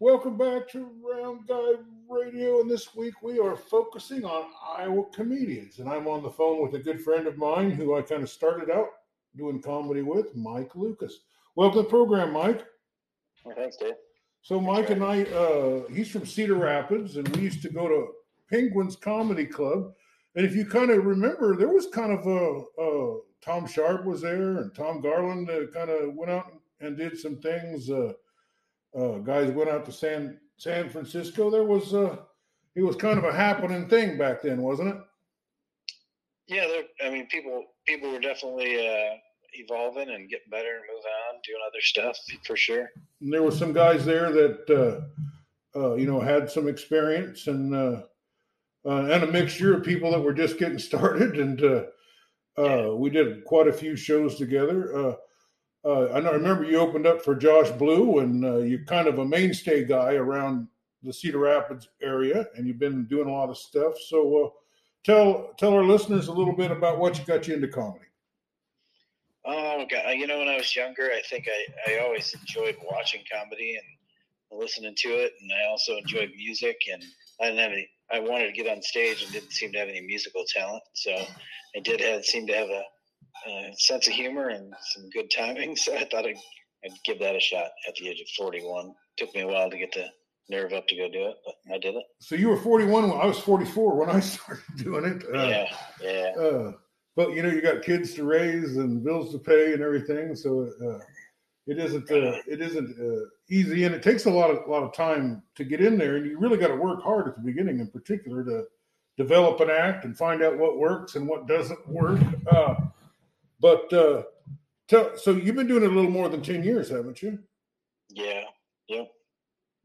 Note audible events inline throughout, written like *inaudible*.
Welcome back to Round Guy Radio. And this week we are focusing on Iowa comedians. And I'm on the phone with a good friend of mine who I kind of started out doing comedy with, Mike Lucas. Welcome to the program, Mike. Well, thanks, Dave. So Mike and I, uh, he's from Cedar Rapids, and we used to go to Penguins Comedy Club. And if you kind of remember, there was kind of a, a Tom Sharp was there, and Tom Garland uh, kind of went out and did some things. Uh, uh, guys went out to San San Francisco. There was uh, it was kind of a happening thing back then, wasn't it? Yeah, there- I mean, people people were definitely uh, evolving and getting better and moving on, doing other stuff for sure. And there were some guys there that uh, uh, you know had some experience and uh, uh, and a mixture of people that were just getting *laughs* started. And uh, uh, we did quite a few shows together. Uh, uh, I know- I remember you opened up for Josh Blue, and uh, you're kind of a mainstay guy around the Cedar Rapids area, and you've been doing a lot of stuff. So uh, tell tell our listeners a little bit about what got you into comedy. Oh God! You know, when I was younger, I think I, I always enjoyed watching comedy and listening to it, and I also enjoyed music. And I didn't have any. I wanted to get on stage and didn't seem to have any musical talent, so I did have seem to have a, a sense of humor and some good timing. *laughs* So I thought I'd, I'd give that a shot at the age of forty-one. Took me a while to get the nerve up to go do it, but I did it. So you were 41 when I was 44 when I *laughs* started doing it. Uh, yeah, yeah. Uh, but you know, you got kids to raise and bills to pay and everything, so uh, it isn't uh, it isn't uh, easy, and it takes a lot of lot of time to get in there, and you really got to work hard at the beginning, in particular, to develop an act and find out what works and what doesn't work. Uh, but uh, tell, so you've been doing it a little more than ten years, haven't you? Yeah, yep.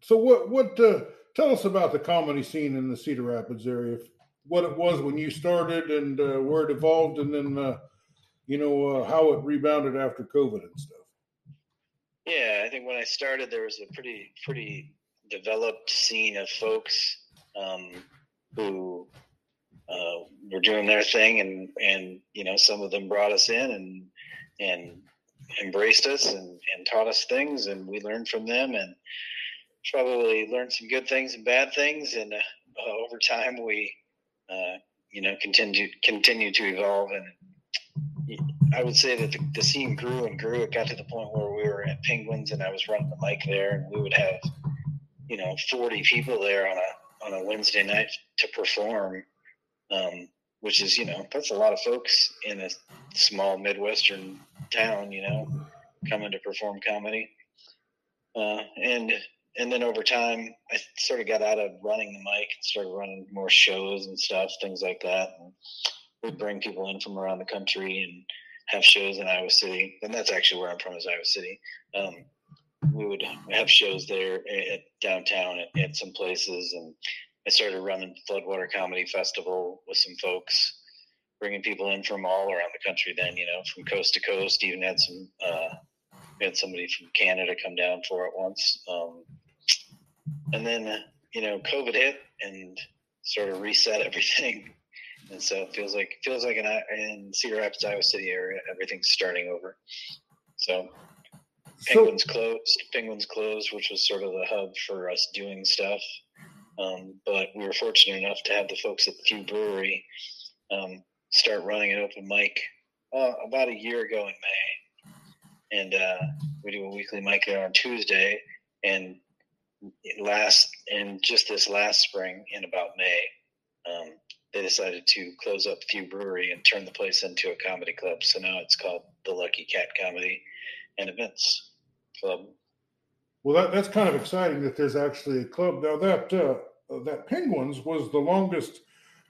So what what uh, tell us about the comedy scene in the Cedar Rapids area? What it was when you started and uh, where it evolved, and then uh, you know uh, how it rebounded after COVID and stuff. Yeah, I think when I started, there was a pretty pretty developed scene of folks um, who uh, were doing their thing, and and you know some of them brought us in and and embraced us and, and taught us things, and we learned from them, and probably learned some good things and bad things, and uh, uh, over time we uh, you know continue continue to evolve. And I would say that the, the scene grew and grew. It got to the point where we were at Penguins and I was running the mic there, and we would have, you know, forty people there on a on a Wednesday night to perform, um, which is you know that's a lot of folks in a small midwestern town, you know, coming to perform comedy, uh, and and then over time I sort of got out of running the mic and started running more shows and stuff, things like that. And, we'd bring people in from around the country and have shows in Iowa City, and that's actually where I'm from is Iowa City. Um, we would have shows there at downtown at, at some places, and I started running Floodwater Comedy Festival with some folks, bringing people in from all around the country. Then you know, from coast to coast. Even had some uh, had somebody from Canada come down for it once, um, and then you know, COVID hit and sort of reset *laughs* everything and so it feels like feels like in, in Cedar Rapids, Iowa City area, everything's starting over. So So Penguins closed. Penguins closed, which was sort of the hub for us doing stuff. Um, but we were fortunate enough to have the folks at the Few Brewery um, start running an open mic uh, about a year ago in May, and uh, we do a weekly mic there on Tuesday. And last and just this last spring, in about May, um, they decided to close up Few Brewery and turn the place into a comedy club. So now it's called the Lucky Cat Comedy and Events Club. Well, that, that's kind of exciting that there's actually a club now. That uh, that Penguins was the longest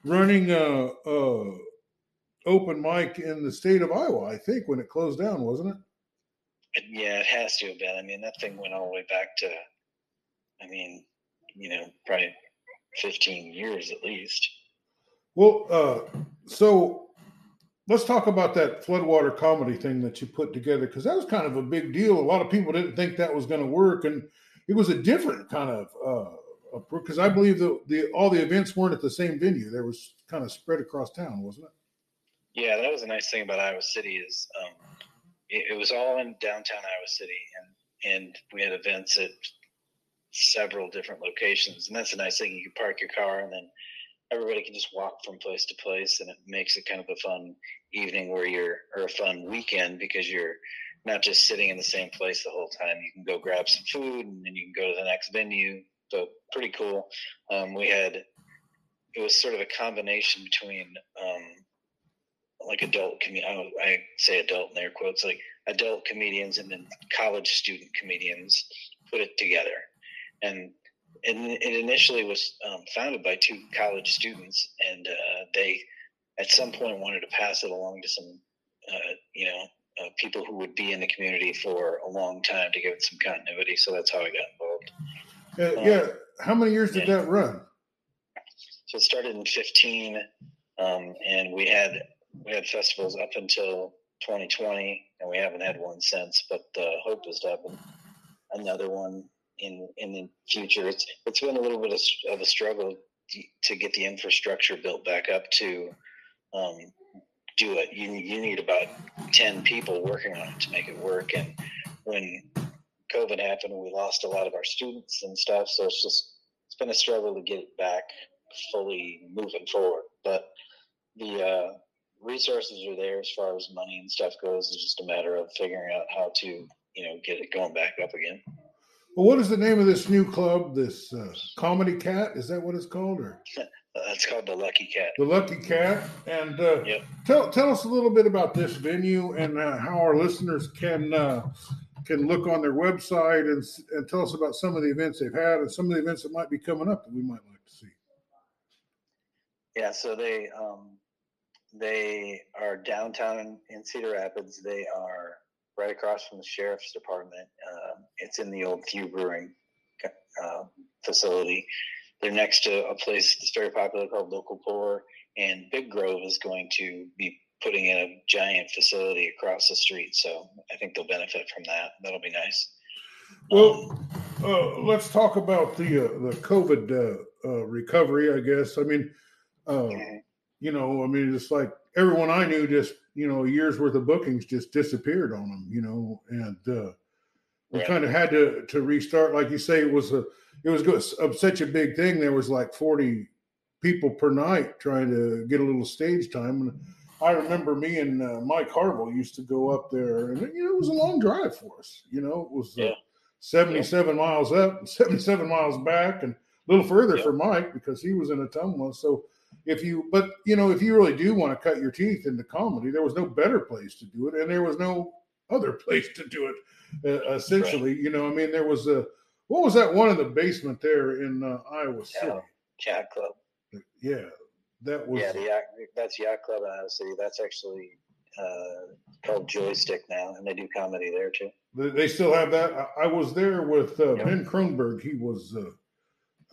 running uh, uh, open mic in the state of Iowa, I think, when it closed down, wasn't it? Yeah, it has to have been. I mean, that thing went all the way back to, I mean, you know, probably 15 years at least. Well, uh, so let's talk about that floodwater comedy thing that you put together because that was kind of a big deal. A lot of people didn't think that was going to work, and it was a different kind of because I believe the, the all the events weren't at the same venue; they were kind of spread across town, wasn't it? Yeah, that was a nice thing about Iowa City is um, it, it was all in downtown Iowa City, and and we had events at several different locations, and that's a nice thing. You can park your car, and then everybody can just walk from place to place, and it makes it kind of a fun evening where you're or a fun weekend because you're not just sitting in the same place the whole time. You can go grab some food, and then you can go to the next venue. So pretty cool. Um, we had it was sort of a combination between um, like adult comedian. I say adult in air quotes, like adult comedians and then college student comedians put it together. And it, it initially was um, founded by two college students, and uh, they at some point wanted to pass it along to some, uh, you know, uh, people who would be in the community for a long time to give it some continuity. So that's how I got involved. Um, yeah. How many years did that run? So it started in 15, um, and we had we had festivals up until 2020, and we haven't had one since. But the hope is to have another one in in the future. It's it's been a little bit of, of a struggle to get the infrastructure built back up to um, do it. You you need about ten people working on it to make it work. And when COVID happened, we lost a lot of our students and stuff. So it's just it's been a struggle to get it back fully moving forward. But the uh, resources are there as far as money and stuff goes. It's just a matter of figuring out how to, you know, get it going back up again. Well, what is the name of this new club? This uh, Comedy Cat? Is that what it's called? Or that's called the Lucky Cat. The Lucky Cat. And uh, yep. tell tell us a little bit about this venue and uh, how our listeners can uh, can look on their website and and tell us about some of the events they've had and some of the events that might be coming up that we might like to see. Yeah, so they um, they are downtown in Cedar Rapids. They are right across from the sheriff's department. Uh, it's in the old Few Brewing uh, facility. They're next to a place that's very popular called Local Pour, and Big Grove is going to be putting in a giant facility across the street. So I think they'll benefit from that. That'll be nice. Well, uh, let's talk about the uh, the COVID uh, uh, recovery. I guess. I mean, mm-hmm you know, I mean, it's like everyone I knew just, you know, a year's worth of bookings just disappeared on them, you know, and uh, we right. kind of had to to restart. Like you say, it was a it was good, such a big thing. There was like forty people per night trying to get a little stage time. And I remember me and uh, Mike Harville used to go up there, and you know, it was a long drive for us. You know, it was uh, yeah. 77 yeah. miles up and *laughs* 77 miles back, and a little further yeah. for Mike because he was in Ottumwa. So if you but you know if you really do want to cut your teeth into comedy there was no better place to do it and there was no other *laughs* place to do it uh, essentially right. you know i mean there was a what was that one in the basement there in uh, iowa city yacht club yeah that was yeah the yacht, that's yacht club in iowa city that's actually uh, called joystick now and they do comedy there too they still have that i, I was there with uh, yep. ben kronberg he was uh,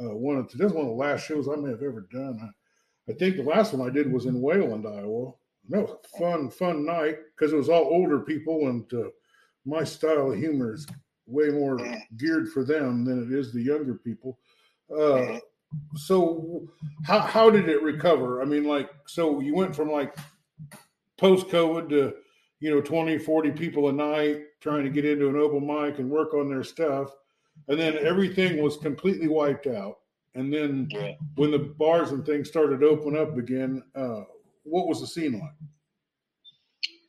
uh, one of this one of the last shows i may have ever done I think the last one I did was in Wayland, Iowa. And that was a fun, fun night because it was all older people, and uh, my style of humor is way more geared for them than it is the younger people. Uh, so, how how did it recover? I mean, like, so you went from like post COVID to you know 20, 40 people a night trying to get into an open mic and work on their stuff, and then everything was completely wiped out. And then yeah. when the bars and things started to open up again, uh, what was the scene like?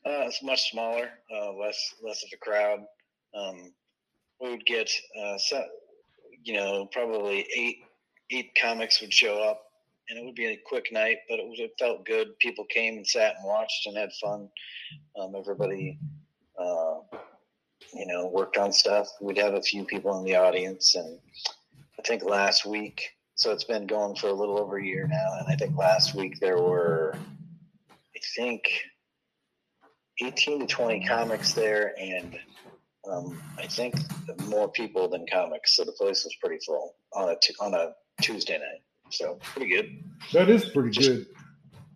Uh, it's much smaller, uh, less less of a crowd. Um, we would get, uh, so, you know, probably eight eight comics would show up, and it would be a quick night, but it, was, it felt good. People came and sat and watched and had fun. Um, everybody, uh, you know, worked on stuff. We'd have a few people in the audience, and I think last week, so it's been going for a little over a year now, and I think last week there were, I think, 18 to 20 comics there, and um, I think more people than comics. So the place was pretty full on a t- on a Tuesday night. So pretty good. That is pretty just good.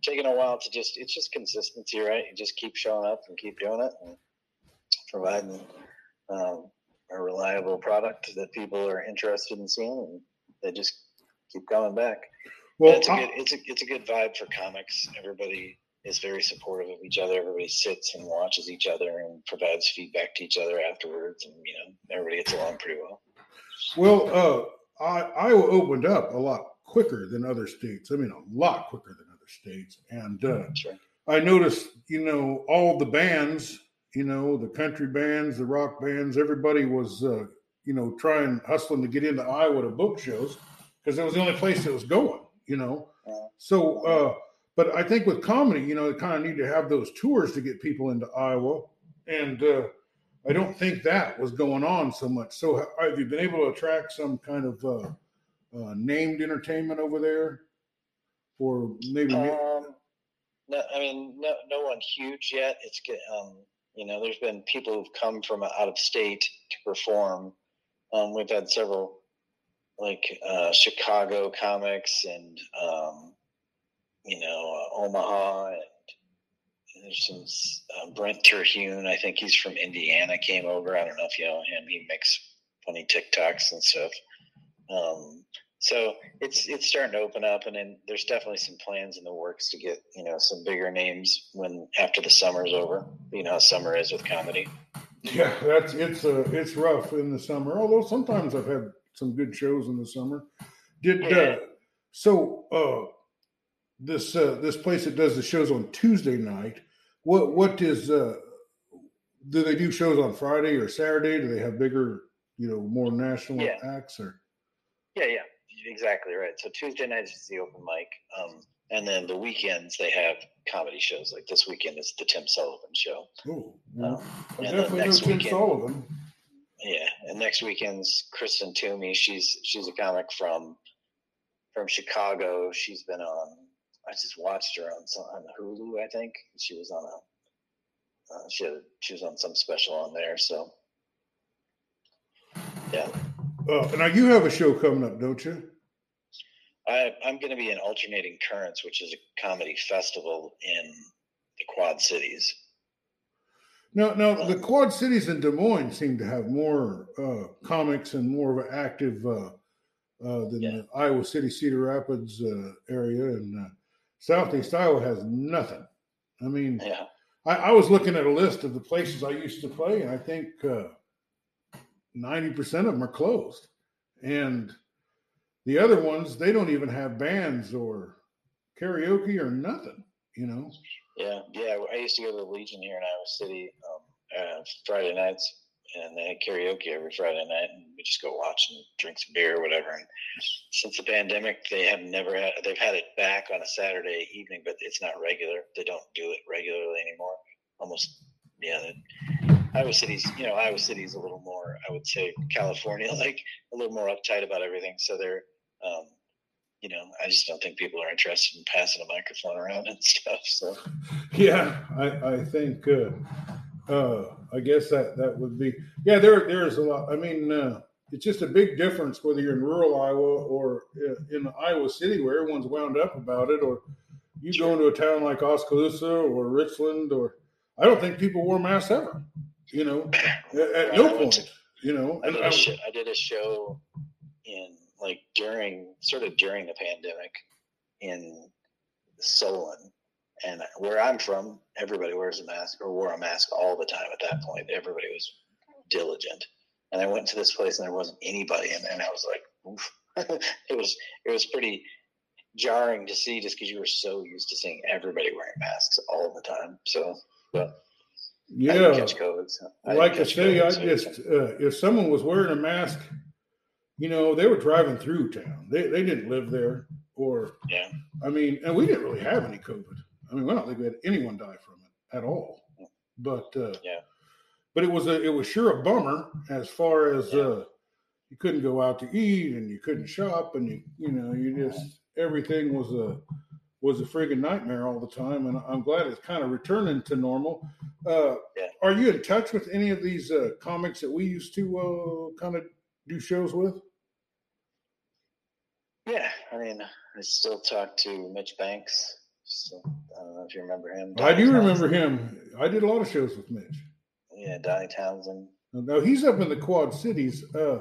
Taking a while to just it's just consistency, right? You just keep showing up and keep doing it and providing um, a reliable product that people are interested in seeing, and they just keep coming back. Well, it's a good it's a it's a good vibe for comics. Everybody is very supportive of each other. Everybody sits and watches each other and provides feedback to each other afterwards, and you know everybody gets along pretty well. Well, uh, I, Iowa opened up a lot quicker than other states. I mean, a lot quicker than other states. And uh, Sure. I noticed, you know, all the bands, you know, the country bands, the rock bands, everybody was, uh, you know, trying, hustling to get into Iowa to book shows because it was the only place that was going, you know. So, uh, but I think with comedy, you know, they kind of need to have those tours to get people into Iowa. And uh, I don't think that was going on so much. So, have you been able to attract some kind of uh, uh, named entertainment over there? Or maybe, Um, no, I mean, no, no one huge yet. It's. Um, you know, there's been people who've come from out of state to perform. Um, we've had several, like uh, Chicago comics and um, you know uh, Omaha, and there's some uh, Brent Terhune. I think he's from Indiana. Came over. I don't know if you know him. He makes funny TikToks and stuff. Um, so it's it's starting to open up, and then there's definitely some plans in the works to get you know some bigger names when after the summer's over. You know how summer is with comedy. Yeah, that's it's uh, it's rough in the summer. Although sometimes I've had some good shows in the summer. Did uh, so uh, this uh, this place that does the shows on Tuesday night. What what is uh, do they do shows on Friday or Saturday? Do they have bigger, you know, more national Yeah. acts or? Yeah, yeah, exactly right. So Tuesday night is the open mic, um, and then the weekends they have comedy shows. Like this weekend is the Tim Sullivan show. Oh, Um, definitely next Tim weekend- Sullivan. Yeah, and next weekend's Kristen Toomey. She's she's a comic from from Chicago. She's been on. I just watched her on on Hulu. I think she was on a. Uh, she had, she was on some special on there. So yeah, Uh, now you have a show coming up, don't you? I, I'm going to be in Alternating Currents, which is a comedy festival in the Quad Cities. Now, now the Quad Cities and Des Moines seem to have more uh, comics and more of an active uh, uh, than Yeah. the Iowa City, Cedar Rapids uh, area, and uh, Southeast Iowa has nothing. I mean, Yeah, I, I was looking at a list of the places I used to play, and I think uh, ninety percent of them are closed, and the other ones they don't even have bands or karaoke or nothing. You know. yeah, yeah. I used to go to the Legion here in Iowa City um, uh, Friday nights, and they had karaoke every Friday night, and we just go watch and drink some beer or whatever. And since the pandemic, they have never had. They've had it back on a Saturday evening, but it's not regular. They don't do it regularly anymore. Almost, yeah. The, Iowa City's, you know, Iowa City's a little more, I would say, California, like a little more uptight about everything. So they're, um, you know, I just don't think people are interested in passing a microphone around and *laughs* stuff. So Yeah, I, I think uh, uh, I guess that that would be yeah. There there is a lot. I mean, uh, it's just a big difference whether you're in rural Iowa or uh, in Iowa City where everyone's wound up about it, or you go into a town like Oskaloosa or Richland, or I don't think people wore masks ever. You know, at, at no point. to- You know, I did, I, a show, I did a show like during sort of during the pandemic in Solon. And where I'm from, everybody wears a mask or wore a mask all the time at that point. Everybody was diligent. And I went to this place and there wasn't anybody in there. And I was like, oof. *laughs* it was it was pretty jarring to see just because you were so used to seeing everybody wearing masks all the time. So but I didn't yeah, catch COVID. So I like I say, COVID, I so just uh, if someone was wearing a mask, you know, they were driving through town. They they didn't live there, or yeah. I mean, and we didn't really have any COVID. I mean, I don't think we had anyone die from it at all. But uh, Yeah. but it was a it was sure a bummer as far as Yeah. uh, you couldn't go out to eat and you couldn't shop and you you know you just everything was a was a friggin' nightmare all the time. And I'm glad it's kind of returning to normal. Uh, Yeah. Are you in touch with any of these uh, comics that we used to uh, kind of do shows with? Yeah, I mean, I still talk to Mitch Banks. So, I don't know if you remember him. I do remember him. I did a lot of shows with Mitch. Yeah, Donnie Townsend. Now he's up in the Quad Cities. Uh,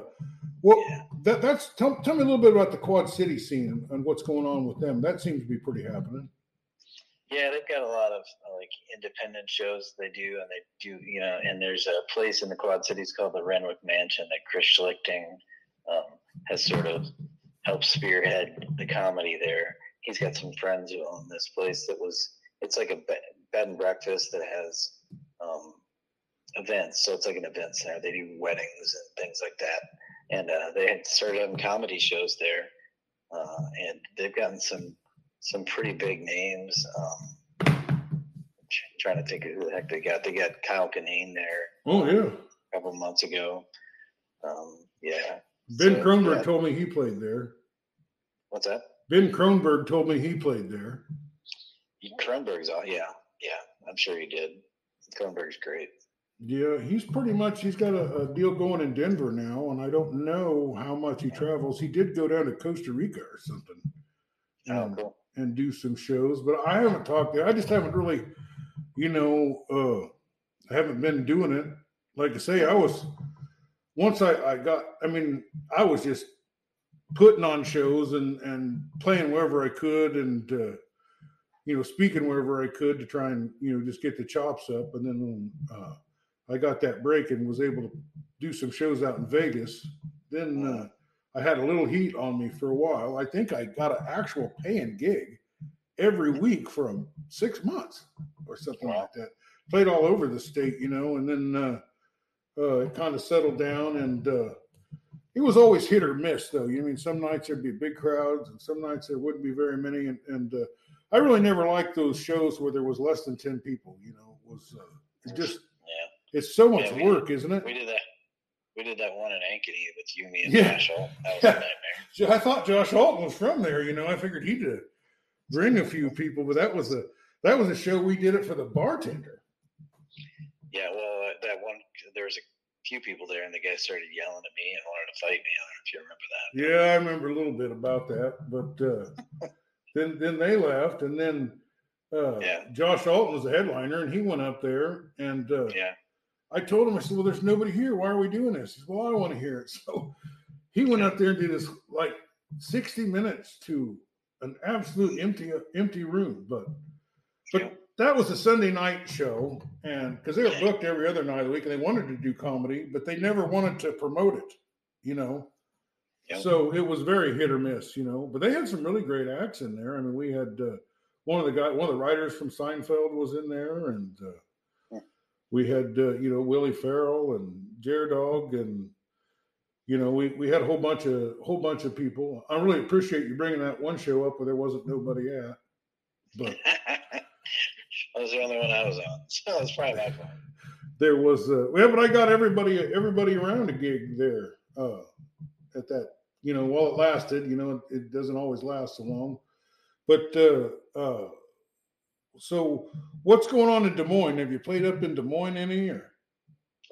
well, Yeah. that, that's tell, tell me a little bit about the Quad City scene and, what's going on with them. That seems to be pretty happening. Yeah, they've got a lot of like independent shows they do, and they do, you know. And there's a place in the Quad Cities called the Renwick Mansion that Chris Schlichting. Um, has sort of helped spearhead the comedy there. He's got some friends who own this place that was it's like a bed and breakfast that has um, events. So it's like an event center. They do weddings and things like that. And uh, they had started having comedy shows there, uh, and they've gotten some some pretty big names. Um, trying to think of who the heck they got. They got Kyle Kinane there. Oh yeah, a couple months ago. Um, yeah. Ben so, Kronberg yeah. told me he played there. What's that? Ben Kronberg told me he played there. Kronberg's all yeah, yeah. I'm sure he did. Kronberg's great. Yeah, he's pretty much he's got a, a, deal going in Denver now, and I don't know how much he travels. He did go down to Costa Rica or something, oh, and, cool. and do some shows, but I haven't talked. To I just haven't really, you know, uh, I haven't been doing it. Like I say, I was once I, I got. I mean, I was just putting on shows and and playing wherever I could, and uh, you know, speaking wherever I could to try and you know just get the chops up, and then when. Uh, I got that break and was able to do some shows out in Vegas. Then uh, I had a little heat on me for a while. I think I got an actual paying gig every week for six months or something like that. Played all over the state, you know, and then uh, it kind of settled down. And uh, it was always hit or miss, though. You know, I mean, some nights there'd be big crowds, and some nights there wouldn't be very many. And, and uh, I really never liked those shows where there was less than ten people. You know, it was uh, just yeah. it's so much yeah, work, isn't it? We did that. We did that one in Ankeny with you, me, and yeah. Josh. That was a nightmare. *laughs* I thought Josh Holt was from there. You know, I figured he'd uh, bring a few people, but that was a that was a show we did it for the bartender. Yeah, well, uh, that one there was a few people there, and the guy started yelling at me and wanted to fight me. I don't know if you remember that. Yeah, I remember a little bit about that, but uh, *laughs* then then they left, and then uh, yeah. Josh Alton was the headliner, and he went up there, and uh, yeah, I told him, I said, Well, there's nobody here. Why are we doing this? He said, Well, I want to hear it. *laughs* So he went up there and did this like 60 minutes to an absolute empty empty room. But but that was a Sunday night show, and because they were booked every other night of the week, and they wanted to do comedy, but they never wanted to promote it, you know. Yep. So it was very hit or miss, you know. But they had some really great acts in there. I mean, we had uh, one of the guys, one of the writers from Seinfeld was in there, and uh, we had uh, you know Willie Farrell and Jared Dog and you know we, we had a whole bunch of whole bunch of people. I really appreciate you bringing that one show up where there wasn't nobody at. But *laughs* I was the only one I was on, *laughs* so it's probably my fault. There was uh, yeah, but I got everybody everybody around a gig there uh, at that. You know, while it lasted, you know, it, it doesn't always last so long. But uh, uh, so, what's going on in Des Moines? Have you played up in Des Moines any? Or?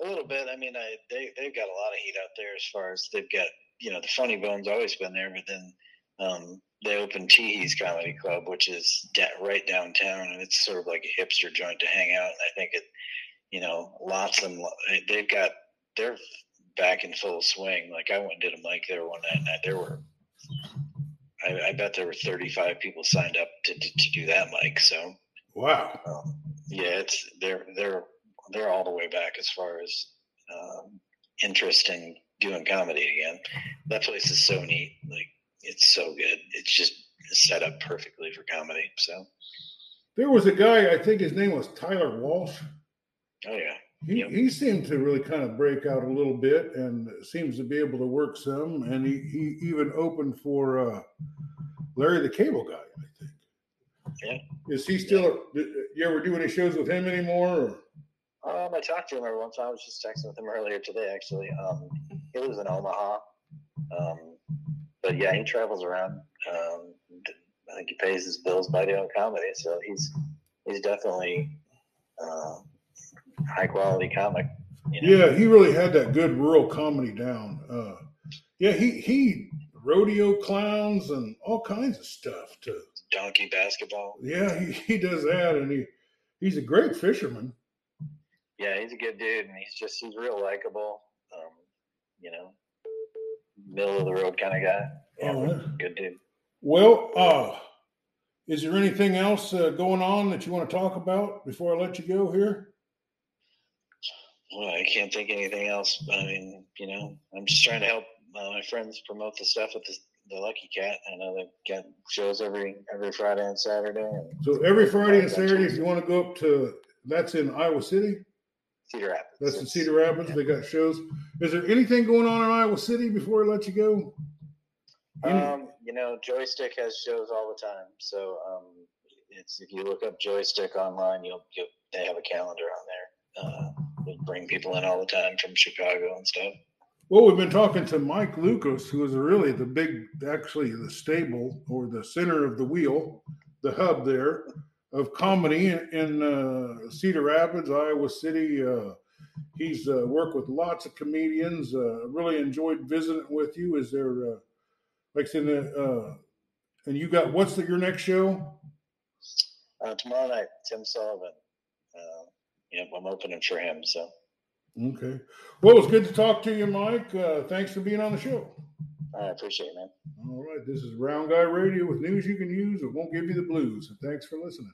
A little bit. I mean, I, they they've got a lot of heat out there as far as they've got. You know, the Funny Bones always been there, but then um, they opened Teehee's Comedy Club, which is right downtown, and it's sort of like a hipster joint to hang out. And I think it, you know, lots of them. They've got they're back in full swing. Like I went and did a mic there one night, and there were I, I, bet there were 35 people signed up to, to, to do that mic. So Wow. Um, yeah, it's they're they're they're all the way back as far as um, interest in doing comedy again. That place is so neat. Like it's so good. It's just set up perfectly for comedy. So there was a guy. I think his name was Tyler Walsh. Oh yeah. He, yep. he seemed to really kind of break out a little bit and seems to be able to work some. And he, he even opened for uh, Larry the Cable Guy, I think. Yeah. Is he still? Yeah. You ever do any shows with him anymore? Or? Um, I talked to him every once. I was just texting with him earlier today. Actually, um, he lives in Omaha. Um, but yeah, he travels around. Um, I think he pays his bills by doing comedy, so he's he's definitely uh, high quality comic. You know? Yeah, he really had that good rural comedy down. Uh, yeah, he he rodeo clowns and all kinds of stuff too donkey basketball. Yeah, he, he does that, and he he's a great fisherman. Yeah, he's a good dude, and he's just he's real likable. Um, you know, middle of the road kind of guy. Yeah, oh, good dude. Well, uh, is there anything else uh, going on that you want to talk about before I let you go here? Well, I can't think anything else. I mean, you know, I'm just trying to help uh, my friends promote the stuff with the, the Lucky Cat. I know they've got shows every every Friday and Saturday. So every Friday and Saturday, if you want to go up to, that's in Iowa City. Cedar Rapids. That's in Cedar Rapids. They got shows. Is there anything going on in Iowa City before I let you go? Um, you know, Joystick has shows all the time. So um, it's if you look up Joystick online, you'll, you'll they have a calendar on there. Uh, they bring people in all the time from Chicago and stuff. Well, we've been talking to Mike Lucas, who is really the big, actually the stable or the center of the wheel, the hub there of comedy in, in uh, Cedar Rapids, Iowa City. Uh, he's uh, worked with lots of comedians. Uh, really enjoyed visiting with you. Is there, uh, like I said, uh, and you got what's the, your next show? Uh, tomorrow night, Tim Sullivan. Uh, yep, I'm opening for him. So Okay. Well, it's good to talk to you, Mike. Uh, thanks for being on the show. I appreciate it, man. All right. This is Round Guy Radio with news you can use. It won't give you the blues. And thanks for listening.